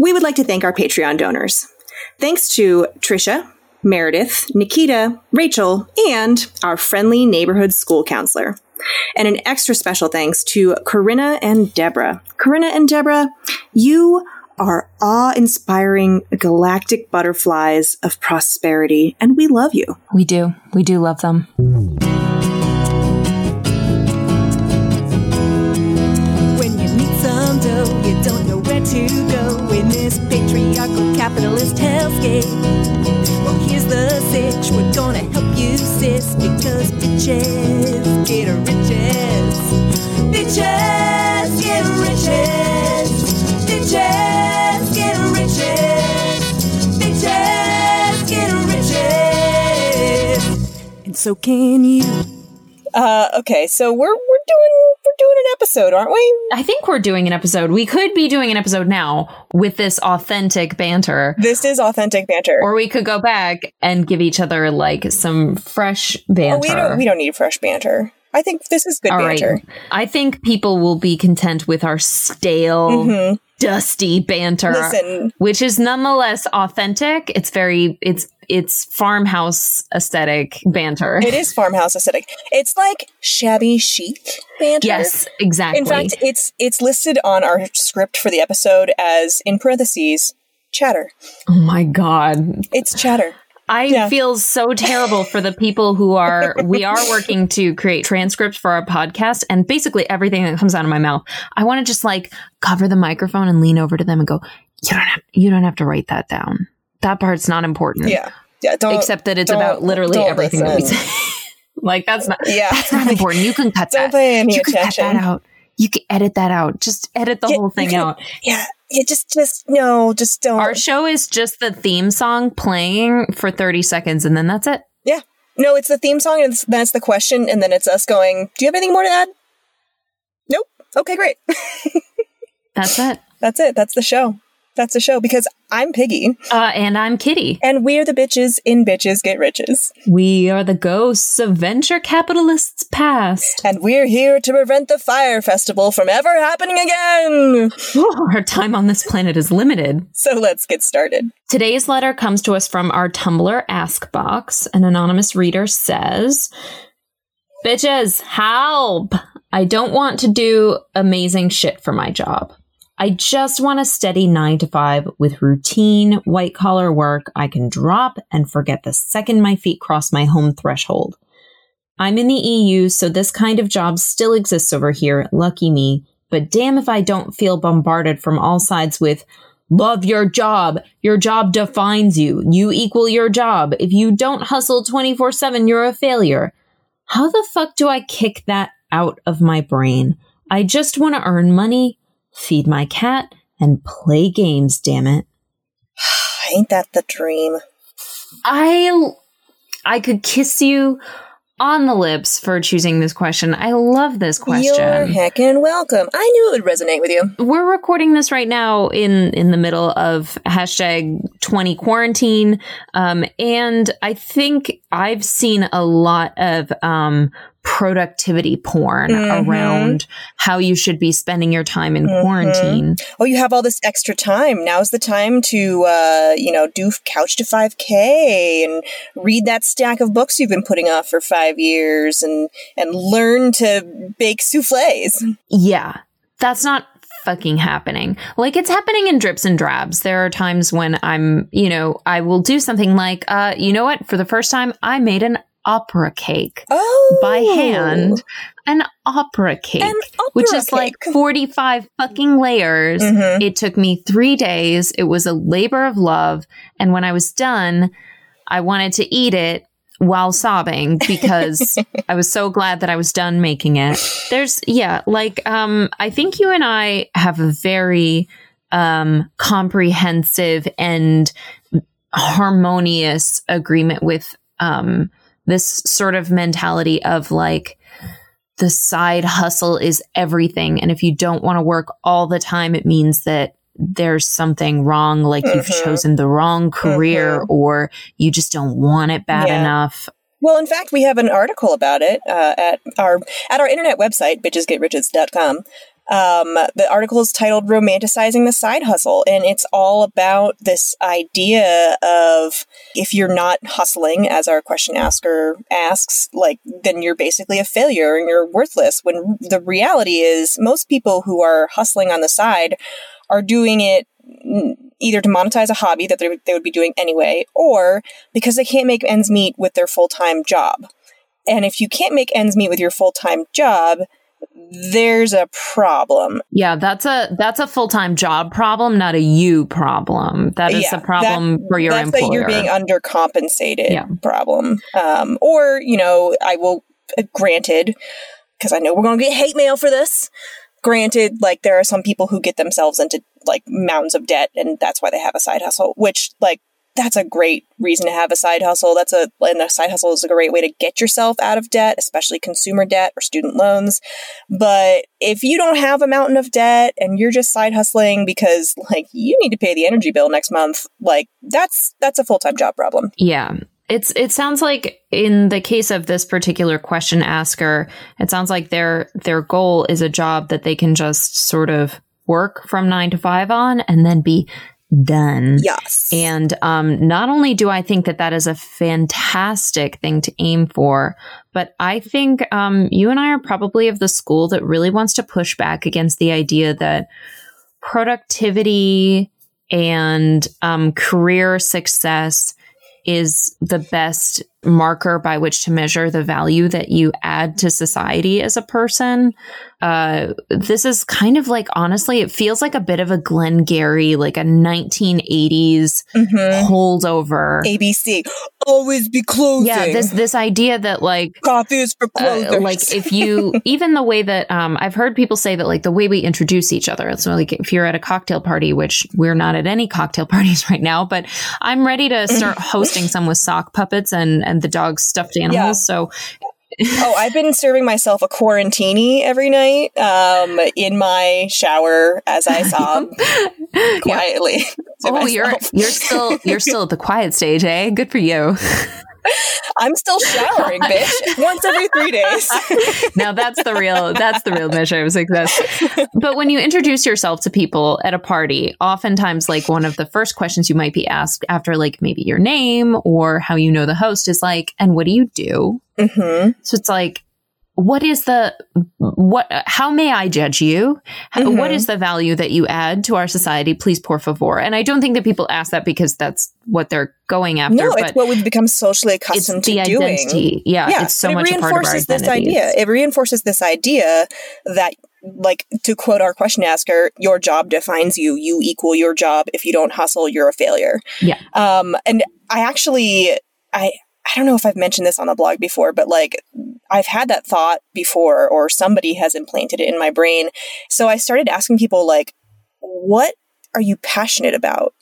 we would like to thank our Patreon donors. Thanks to Trisha, Meredith, Nikita, Rachel, and our friendly neighborhood school counselor. And an extra special thanks to Corinna and Deborah. Corinna and Deborah, you are awe inspiring galactic butterflies of prosperity, and we love you. We do. We do love them. Capitalist hellscape. Well, here's the sitch. We're gonna help you, sis, because bitches get riches. Bitches get riches. Bitches get riches. Bitches get riches. And so can you. Uh, okay, so we're we're doing doing an episode, aren't we? I think we're doing an episode. We could be doing an episode now with this authentic banter. This is authentic banter. Or we could go back and give each other like some fresh banter. Oh, we don't we don't need fresh banter. I think this is good All right. banter. I think people will be content with our stale, mm-hmm. Dusty banter. Listen. which is nonetheless authentic. It's very it's it's farmhouse aesthetic banter. It is farmhouse aesthetic. It's like shabby chic banter. Yes, exactly. In fact, it's it's listed on our script for the episode as in parentheses chatter. oh my god. It's chatter. I Yeah. feel so terrible for the people who are we are working to create transcripts for our podcast and basically everything that comes out of my mouth. I want to just like cover the microphone and lean over to them and go, "You don't have you don't have to write that down. That part's not important." Yeah. Yeah. Don't Except that it's about literally everything that we say. like that's not Yeah. that's not important. You can cut Don't that. pay any you can cut that out. You can edit that out. Just edit the Yeah, whole thing can- out. Yeah. Yeah. Just just no. Just don't. Our show is just the theme song playing for 30 seconds and then that's it. yeah. No, it's the theme song, and it's the question, and then it's us going. Do you have anything more to add? Nope. Okay, great. That's it. That's it. That's the show. That's the show because I'm Piggy, Uh, and I'm Kitty. and we're the bitches in Bitches Get Riches, We are the ghosts of venture capitalists past. and we're here to prevent the Fyre Festival from ever happening again. Our time on this planet is limited. So let's get started. Today's letter comes to us from our Tumblr Ask Box. An anonymous reader says, Bitches, help! I don't want to do amazing shit for my job. I just want a steady nine to five with routine white collar work I can drop and forget the second my feet cross my home threshold. I'm in the EU, so this kind of job still exists over here. Lucky me. But damn if I don't feel bombarded from all sides with love your job. Your job defines you. You equal your job. If you don't hustle 24 7, you're a failure. How the fuck do I kick that out of my brain? I just want to earn money, feed my cat, and play games, damn it. Ain't that the dream? I I could kiss you on the lips for choosing this question. I love this question. You're heckin' welcome. I knew it would resonate with you. we're recording this right now in in the middle of hashtag 20 quarantine um and i think i've seen a lot of um productivity porn Mhm. around how you should be spending your time in Mhm. quarantine Oh, you have all this extra time. Now's the time to, uh, you know, do Couch to 5K and read that stack of books you've been putting off for five years and, and learn to bake souffles. yeah that's not fucking happening like it's happening in drips and drabs there are times when i'm you know i will do something like uh you know what for the first time i made an opera cake Oh. by hand an opera cake, An which opera is like 45 fucking layers. Mhm. It took me three days. It was a labor of love. And when I was done, I wanted to eat it while sobbing because I was so glad that I was done making it. There's, yeah, like, um, I think you and I have a very, um, comprehensive and harmonious agreement with, um, this sort of mentality of like the side hustle is everything and if you don't want to work all the time it means that there's something wrong like you've Mhm. chosen the wrong career or you just don't want it bad Yeah. enough Well, in fact, we have an article about it uh, at our at our internet website, bitchesgetriches.com. Um, the article is titled Romanticizing the Side Hustle, and it's all about this idea of if you're not hustling, as our question asker asks, like, then you're basically a failure and you're worthless. When the reality is, most people who are hustling on the side are doing it either to monetize a hobby that they, they would be doing anyway, or because they can't make ends meet with their full time job. And if you can't make ends meet with your full time job, there's a problem. Yeah, that's a that's a full time job problem, not a you problem. That is Yeah, a problem that- for your that's employer. that you're being undercompensated Yeah. problem. Um, or you know, I will uh, granted because I know we're gonna get hate mail for this. Granted, like there are some people who get themselves into like mountains of debt, and that's why they have a side hustle. Which like that's a great reason to have a side hustle. That's a and a side hustle is a great way to get yourself out of debt, especially consumer debt or student loans. But if you don't have a mountain of debt and you're just side hustling because like you need to pay the energy bill next month, like that's that's a full-time job problem. Yeah. It's it sounds like in the case of this particular question asker, it sounds like their their goal is a job that they can just sort of work from 9 to 5 on and then be done. Yes. And um, not only do I think that that is a fantastic thing to aim for, but I think um, you and I are probably of the school that really wants to push back against the idea that productivity and um, career success is the best marker by which to measure the value that you add to society as a person. Uh, this is kind of like, honestly, it feels like a bit of a Glengarry, like a 1980s Mhm. holdover. ABC always be closing. Yeah, this this idea that like coffee is for uh, closers. like if you even the way that um, I've heard people say that like the way we introduce each other. So like if you're at a cocktail party, which we're not at any cocktail parties right now, but I'm ready to start hosting some with sock puppets and and the dog's stuffed animals. Yeah. So oh, I've been serving myself a quarantini every night um, in my shower as I sob quietly. Oh, you're you're still you're still at the quiet stage, eh? Good for you. I'm still showering, bitch, once every three days. now that's the real that's the real measure of success but when you introduce yourself to people at a party oftentimes like one of the first questions you might be asked after like maybe your name or how you know the host is like and what do you do hmm so it's like what is the what how may i judge you How- Mhm. what is the value that you add to our society please por favor and i don't think that people ask that because that's what they're going after No, it's what we've become socially accustomed to doing. yeah, yeah, it's so much it a part of our reinforces this idea. It reinforces this idea that, like, to quote our question asker, your job defines you. You equal your job. If you don't hustle, you're a failure. Yeah. Um, and I actually, I, I don't know if I've mentioned this on the blog before, but like, I've had that thought before, or somebody has implanted it in my brain. So I started asking people, like, what are you passionate about?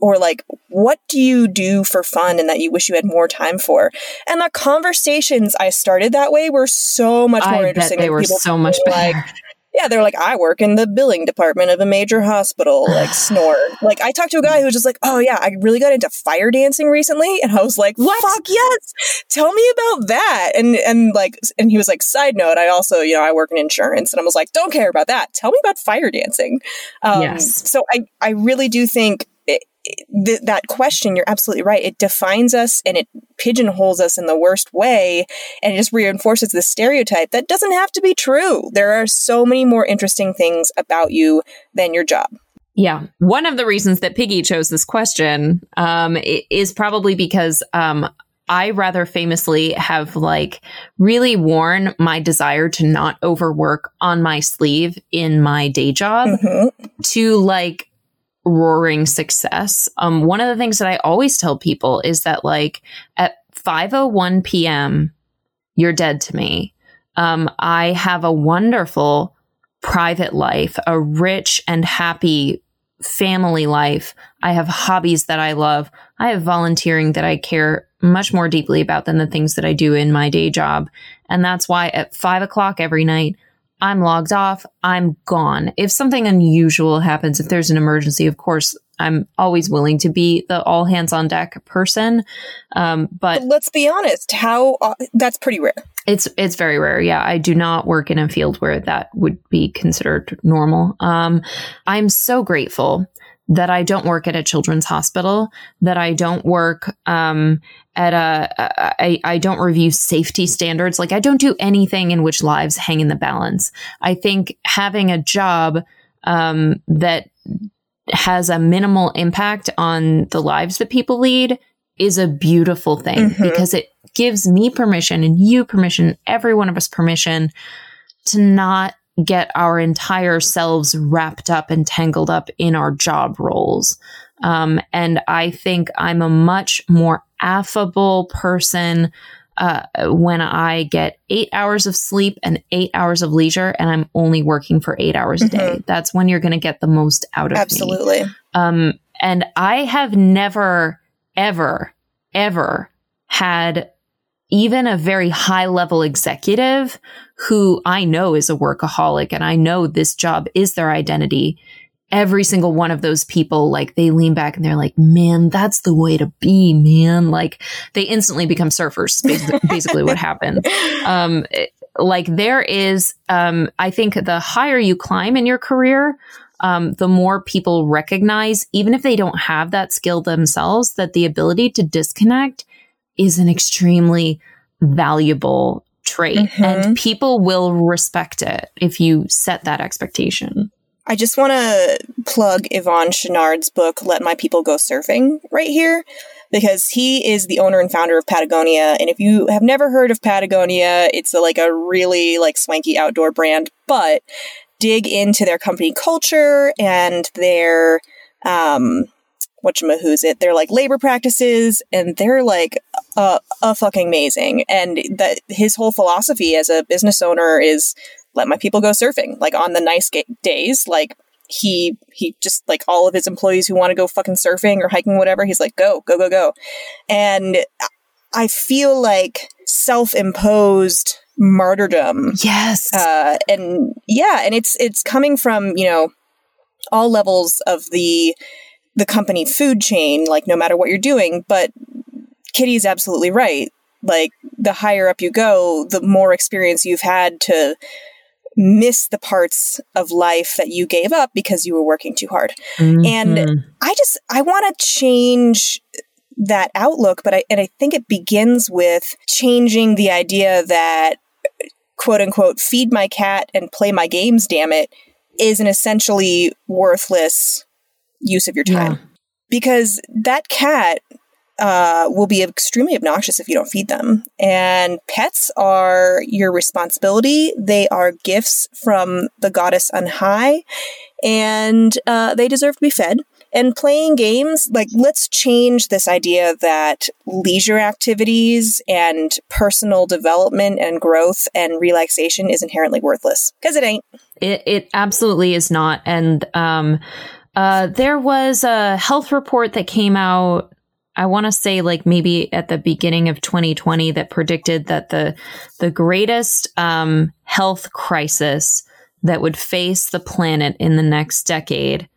Or like, what do you do for fun and that you wish you had more time for? And the conversations I started that way were so much more I interesting. they were so much being like, better. Yeah, they're like, I work in the billing department of a major hospital, like snore. Like I talked to a guy who was just like, Oh yeah, I really got into fire dancing recently. And I was like, What? Fuck yes. Tell me about that. And and like and he was like, side note, I also, you know, I work in insurance. And I was like, Don't care about that. Tell me about fire dancing. Um Yes. so I I really do think th- that question, you're absolutely right. It defines us and it pigeonholes us in the worst way, and it just reinforces the stereotype that doesn't have to be true. There are so many more interesting things about you than your job. Yeah. One of the reasons that Piggy chose this question um, is probably because um, I rather famously have like really worn my desire to not overwork on my sleeve in my day job Mhm. to like roaring success. Um, one of the things that I always tell people is that like at 5:01 p.m. you're dead to me. Um, I have a wonderful private life, a rich and happy family life. I have hobbies that I love. I have volunteering that I care much more deeply about than the things that I do in my day job. And that's why at five o'clock every night, I'm logged off. I'm gone. If something unusual happens, if there's an emergency, of course, I'm always willing to be the all hands on deck person. Um, but But let's be honest, how uh, that's pretty rare. It's it's very rare. Yeah, I do not work in a field where that would be considered normal. Um, I'm so grateful that I don't work at a children's hospital, that I don't work um, at a, I, I don't review safety standards. Like I don't do anything in which lives hang in the balance. I think having a job um, that has a minimal impact on the lives that people lead is a beautiful thing mm-hmm. because it gives me permission and you permission, every one of us permission to not get our entire selves wrapped up and tangled up in our job roles. Um, and I think I'm a much more affable person uh, when I get eight hours of sleep and eight hours of leisure, and I'm only working for eight hours mm-hmm. a day. Mm-hmm. That's when you're going to get the most out of Absolutely. me. Absolutely. Um, and I have never, ever, ever had even a very high level executive who I know is a workaholic and I know this job is their identity. Every single one of those people, like they lean back and they're like, man, that's the way to be, man. Like they instantly become surfers, basically, what happened. Um, like there is, um, I think the higher you climb in your career, um, the more people recognize, even if they don't have that skill themselves, that the ability to disconnect is an extremely valuable trait mm-hmm. and people will respect it if you set that expectation. I just want to plug Yvon Chouinard's book, Let My People Go Surfing, right here, because he is the owner and founder of Patagonia. And if you have never heard of Patagonia, it's a, like a really like swanky outdoor brand, but dig into their company culture and their, um, what's it? They're like labor practices and they're like uh, a fucking amazing. And that his whole philosophy as a business owner is let my people go surfing. Like on the nice ga- days, like he he just like all of his employees who want to go fucking surfing or hiking whatever, he's like go go go go. And I feel like self-imposed martyrdom. Yes. Uh, and yeah, and it's it's coming from, you know, all levels of the the company food chain, like no matter what you're doing. But Kitty's absolutely right. Like the higher up you go, the more experience you've had to miss the parts of life that you gave up because you were working too hard. Mm-hmm. And I just I want to change that outlook, but I and I think it begins with changing the idea that quote unquote feed my cat and play my games damn it is an essentially worthless use of your time. Yeah. Because that cat uh, will be extremely obnoxious if you don't feed them. And pets are your responsibility. They are gifts from the goddess on high, and uh, they deserve to be fed. And playing games, like, let's change this idea that leisure activities and personal development and growth and relaxation is inherently worthless. Because it ain't. It, it absolutely is not. And, um, uh, there was a health report that came out. I want to say like maybe at the beginning of 2020 that predicted that the the greatest um, health crisis that would face the planet in the next decade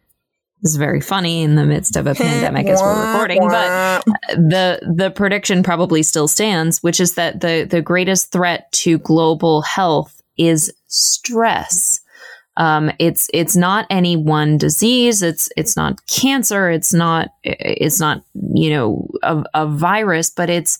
is very funny in the midst of a pandemic as we're recording, but the the prediction probably still stands, which is that the the greatest threat to global health is stress. Um, it's it's not any one disease. It's it's not cancer. It's not it's not you know a, a virus, but it's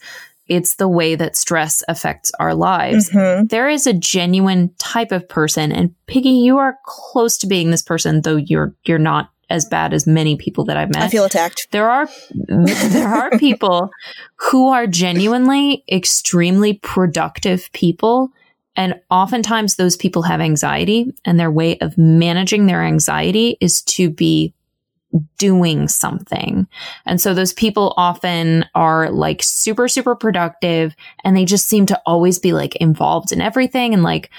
it's the way that stress affects our lives. Mm-hmm. There is a genuine type of person, and Piggy, you are close to being this person, though you're you're not as bad as many people that I've met. I feel attacked. There are there are people who are genuinely extremely productive people and oftentimes those people have anxiety and their way of managing their anxiety is to be doing something. And so those people often are like super, super productive and they just seem to always be like involved in everything. And like,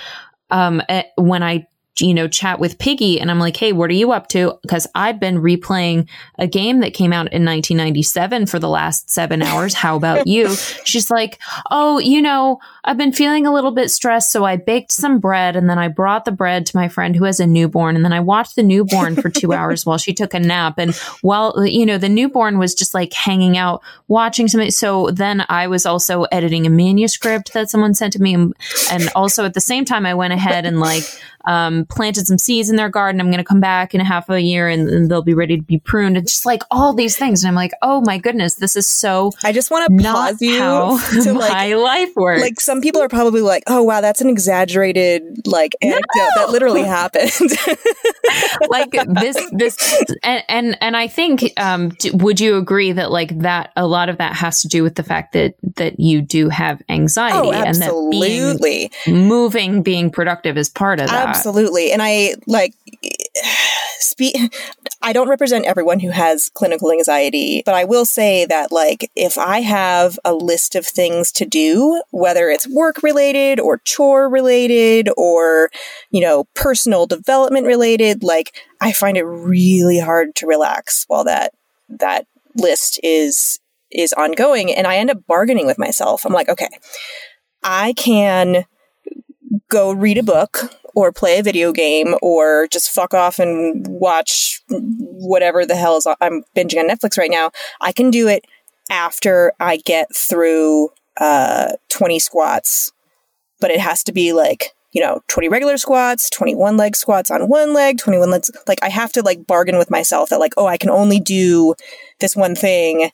um, eh, when I you know, chat with Piggy and I'm like, Hey, what are you up to? Because I've been replaying a game that came out in 1997 for the last seven hours. How about you? She's like, Oh, you know, I've been feeling a little bit stressed. So I baked some bread and then I brought the bread to my friend who has a newborn. And then I watched the newborn for two hours while she took a nap. And while, you know, the newborn was just like hanging out, watching something. So then I was also editing a manuscript that someone sent to me. And, and also at the same time, I went ahead and like, um, planted some seeds in their garden. I'm going to come back in a half a year and, and, they'll be ready to be pruned. And just like all these things. And I'm like, oh my goodness, this is so. I just want to pause you to like, my life works. Like some people are probably like, oh wow, that's an exaggerated like anecdote no! that literally happened. like this, this, and and, and I think, um, would you agree that like that a lot of that has to do with the fact that that you do have anxiety oh, and that being moving, being productive is part of that. Absolutely. And I like speak I don't represent everyone who has clinical anxiety, but I will say that like if I have a list of things to do, whether it's work related or chore related or you know, personal development related, like I find it really hard to relax while that that list is is ongoing and I end up bargaining with myself. I'm like, okay, I can go read a book or play a video game or just fuck off and watch whatever the hell is I'm binging on Netflix right now, I can do it after I get through uh, 20 squats. But it has to be like, you know, 20 regular squats, 21 leg squats on one leg, 21 legs. Like, I have to like bargain with myself that, like, oh, I can only do this one thing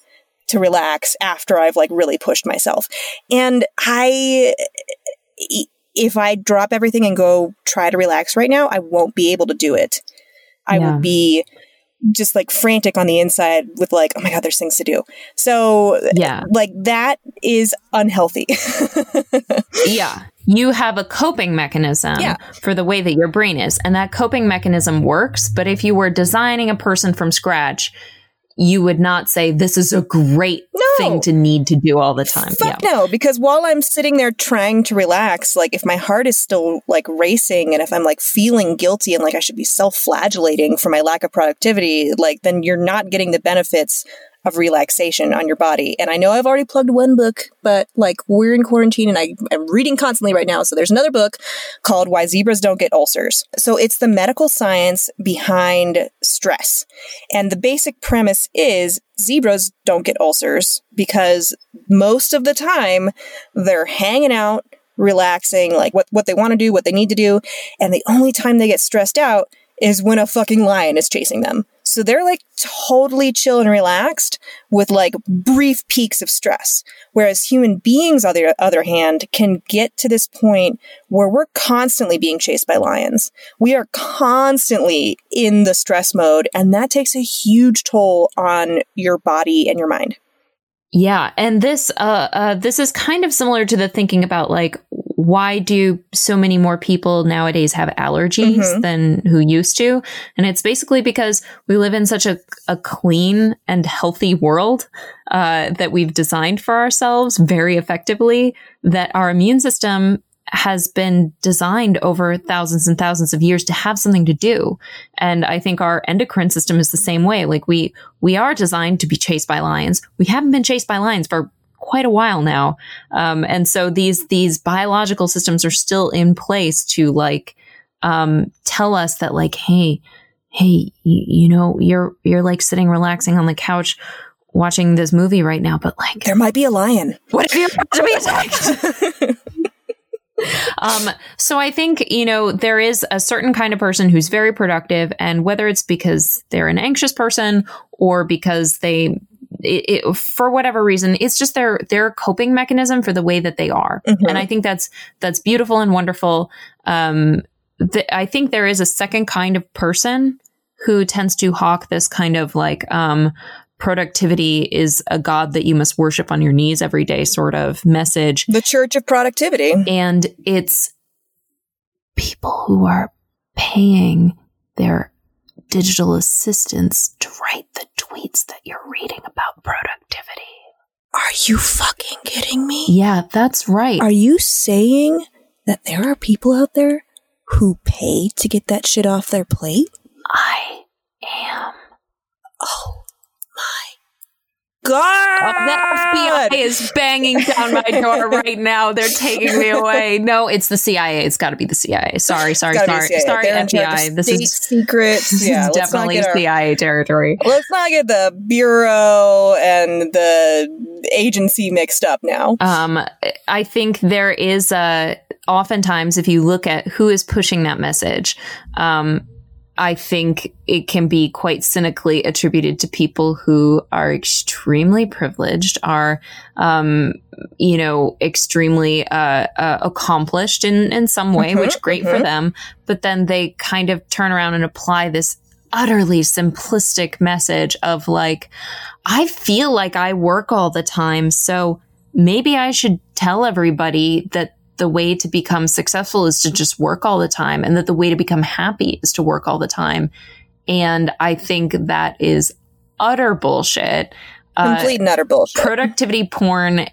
to relax after I've like really pushed myself. And I, if I drop everything and go try to relax right now, I won't be able to do it. I yeah. will be just like frantic on the inside with like, oh my God, there's things to do. So, yeah, like that is unhealthy. yeah. You have a coping mechanism yeah. for the way that your brain is, and that coping mechanism works. But if you were designing a person from scratch, you would not say this is a great no. thing to need to do all the time. Fuck yeah. no, because while I'm sitting there trying to relax, like if my heart is still like racing and if I'm like feeling guilty and like I should be self-flagellating for my lack of productivity, like then you're not getting the benefits of relaxation on your body. And I know I've already plugged one book, but like we're in quarantine and I am reading constantly right now. So there's another book called Why Zebras Don't Get Ulcers. So it's the medical science behind stress. And the basic premise is zebras don't get ulcers because most of the time they're hanging out, relaxing, like what, what they want to do, what they need to do. And the only time they get stressed out is when a fucking lion is chasing them. So they're like totally chill and relaxed with like brief peaks of stress. Whereas human beings, on the other hand, can get to this point where we're constantly being chased by lions. We are constantly in the stress mode, and that takes a huge toll on your body and your mind. Yeah, and this uh, uh, this is kind of similar to the thinking about like why do so many more people nowadays have allergies mm-hmm. than who used to? And it's basically because we live in such a, a clean and healthy world uh, that we've designed for ourselves very effectively that our immune system has been designed over thousands and thousands of years to have something to do. And I think our endocrine system is the same way. Like we, we are designed to be chased by lions. We haven't been chased by lions for quite a while now. Um, and so these, these biological systems are still in place to like, um, tell us that like, Hey, Hey, you, you know, you're, you're like sitting relaxing on the couch watching this movie right now, but like there might be a lion. What if you're about to be attacked? um, so I think, you know, there is a certain kind of person who's very productive, and whether it's because they're an anxious person or because they it, it, for whatever reason, it's just their their coping mechanism for the way that they are, mm-hmm. and I think that's that's beautiful and wonderful. Um, th- I think there is a second kind of person who tends to hawk this kind of like um, productivity is a god that you must worship on your knees every day sort of message. The church of productivity. And it's people who are paying their digital assistants to write the tweets that you're reading about productivity. Are you fucking kidding me? Yeah, that's right. Are you saying that there are people out there who pay to get that shit off their plate? I am. Oh god! Oh, the FBI is banging down my door right now. They're taking me away. No, it's the CIA. It's got to be the CIA. Sorry, sorry, sorry, sorry, They're FBI. This is secrets. this yeah, is definitely our- CIA territory. Let's not get the bureau and the agency mixed up now. Um, I think there is a oftentimes if you look at who is pushing that message, um, I think it can be quite cynically attributed to people who are extremely privileged, are, um, you know, extremely uh, uh, accomplished in in some way, Mhm, which great for mhm. them. But then they kind of turn around and apply this utterly simplistic message of like, I feel like I work all the time, so maybe I should tell everybody that the way to become successful is to just work all the time and that the way to become happy is to work all the time. And I think that is utter bullshit. Uh, Complete and utter bullshit. productivity porn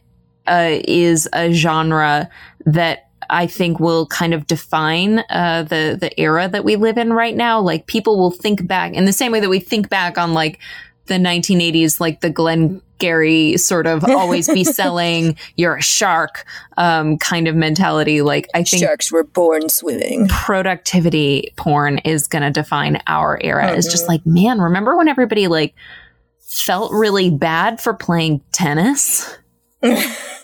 uh, is a genre that I think will kind of define uh, the the era that we live in right now. Like people will think back in the same way that we think back on like the 1980s, like the Glenn Gary sort of always be selling, you're a shark um, kind of mentality. Like I think Sharks were born swimming. productivity porn is going to define our era. It's just Mhm. like, man, remember when everybody like felt really bad for playing tennis?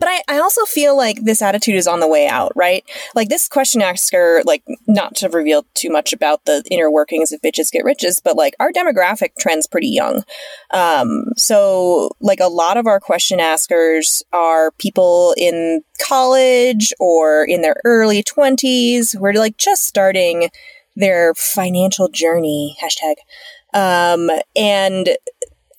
But I, I also feel like this attitude is on the way out, right? Like this question asker, like not to reveal too much about the inner workings of bitches get riches, but like our demographic trend's pretty young. Um, so like a lot of our question askers are people in college or in their early twenties who are like just starting their financial journey, hashtag. Um, and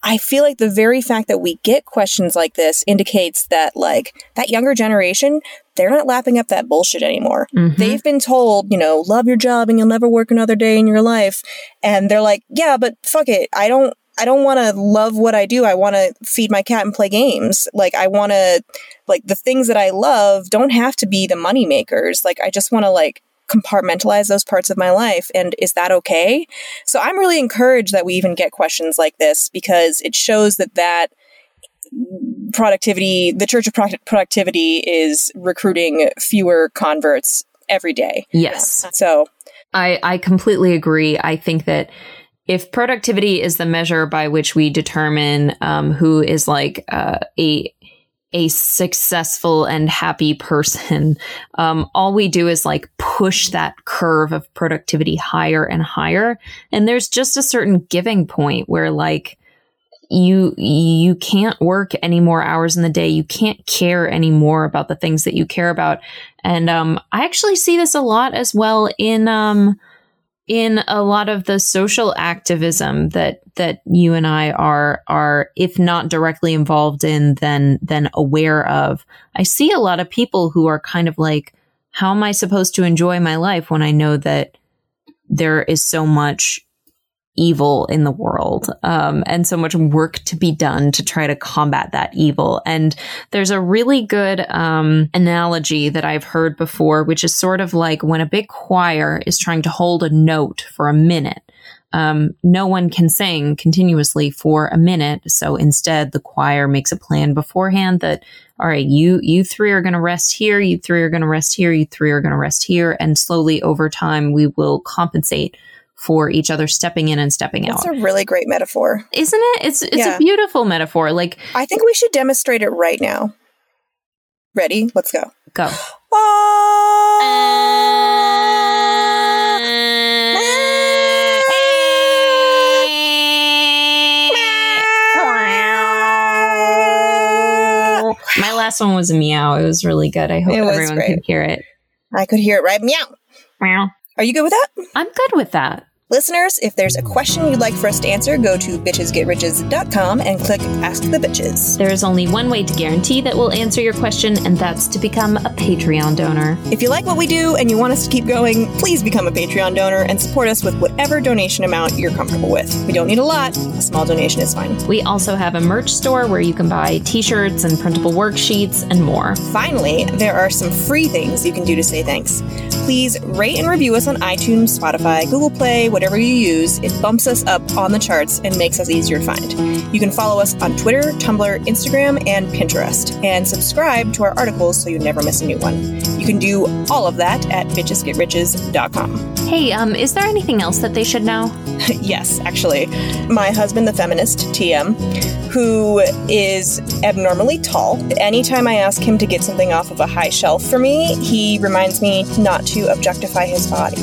I feel like the very fact that we get questions like this indicates that like that younger generation, they're not lapping up that bullshit anymore. Mhm. They've been told, you know, love your job and you'll never work another day in your life. And they're like, yeah, but fuck it. I don't I don't want to love what I do. I want to feed my cat and play games. Like I want to like the things that I love don't have to be the money makers. Like I just want to like compartmentalize those parts of my life and is that okay? So I'm really encouraged that we even get questions like this because it shows that that productivity, the Church of Product- Productivity is recruiting fewer converts every day. Yes. So I, I completely agree. I think that if productivity is the measure by which we determine um, who is like uh, a a successful and happy person, um, all we do is like push that curve of productivity higher and higher. And there's just a certain giving point where like you you can't work any more hours in the day. You can't care anymore about the things that you care about. And um, I actually see this a lot as well in um, in a lot of the social activism that that you and I are are if not directly involved in then then aware of. I see a lot of people who are kind of like how am I supposed to enjoy my life when I know that there is so much evil in the world um, and so much work to be done to try to combat that evil and there's a really good um, analogy that I've heard before, which is sort of like when a big choir is trying to hold a note for a minute. Um, no one can sing continuously for a minute, so instead the choir makes a plan beforehand that all right, you you three are going to rest here, you three are going to rest here, you three are going to rest here, and slowly over time we will compensate for each other stepping in and stepping that's out. That's a really great metaphor. Isn't it? It's it's Yeah. a beautiful metaphor. Like I think we should demonstrate it right now. Ready? Let's go. go. My last one was a meow. It was really good. I hope everyone great. could hear it. I could hear it right. Meow. Meow. Are you good with that? I'm good with that. Listeners, if there's a question you'd like for us to answer, go to bitchesgetriches.com and click Ask the Bitches. There is only one way to guarantee that we'll answer your question, and that's to become a Patreon donor. If you like what we do and you want us to keep going, please become a Patreon donor and support us with whatever donation amount you're comfortable with. We don't need a lot, a small donation is fine. We also have a merch store where you can buy t shirts and printable worksheets and more. Finally, there are some free things you can do to say thanks. Please rate and review us on iTunes, Spotify, Google Play, whatever you use. It bumps us up on the charts and makes us easier to find. You can follow us on Twitter, Tumblr, Instagram, and Pinterest, and subscribe to our articles so you never miss a new one. You can do all of that at bitchesgetriches.com. Hey, um, is there anything else that they should know? yes, actually. My husband, the feminist, TM, who is abnormally tall. Anytime I ask him to get something off of a high shelf for me, he reminds me not to objectify his body.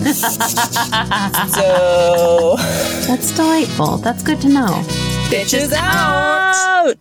so. That's delightful. That's good to know. Bitches out!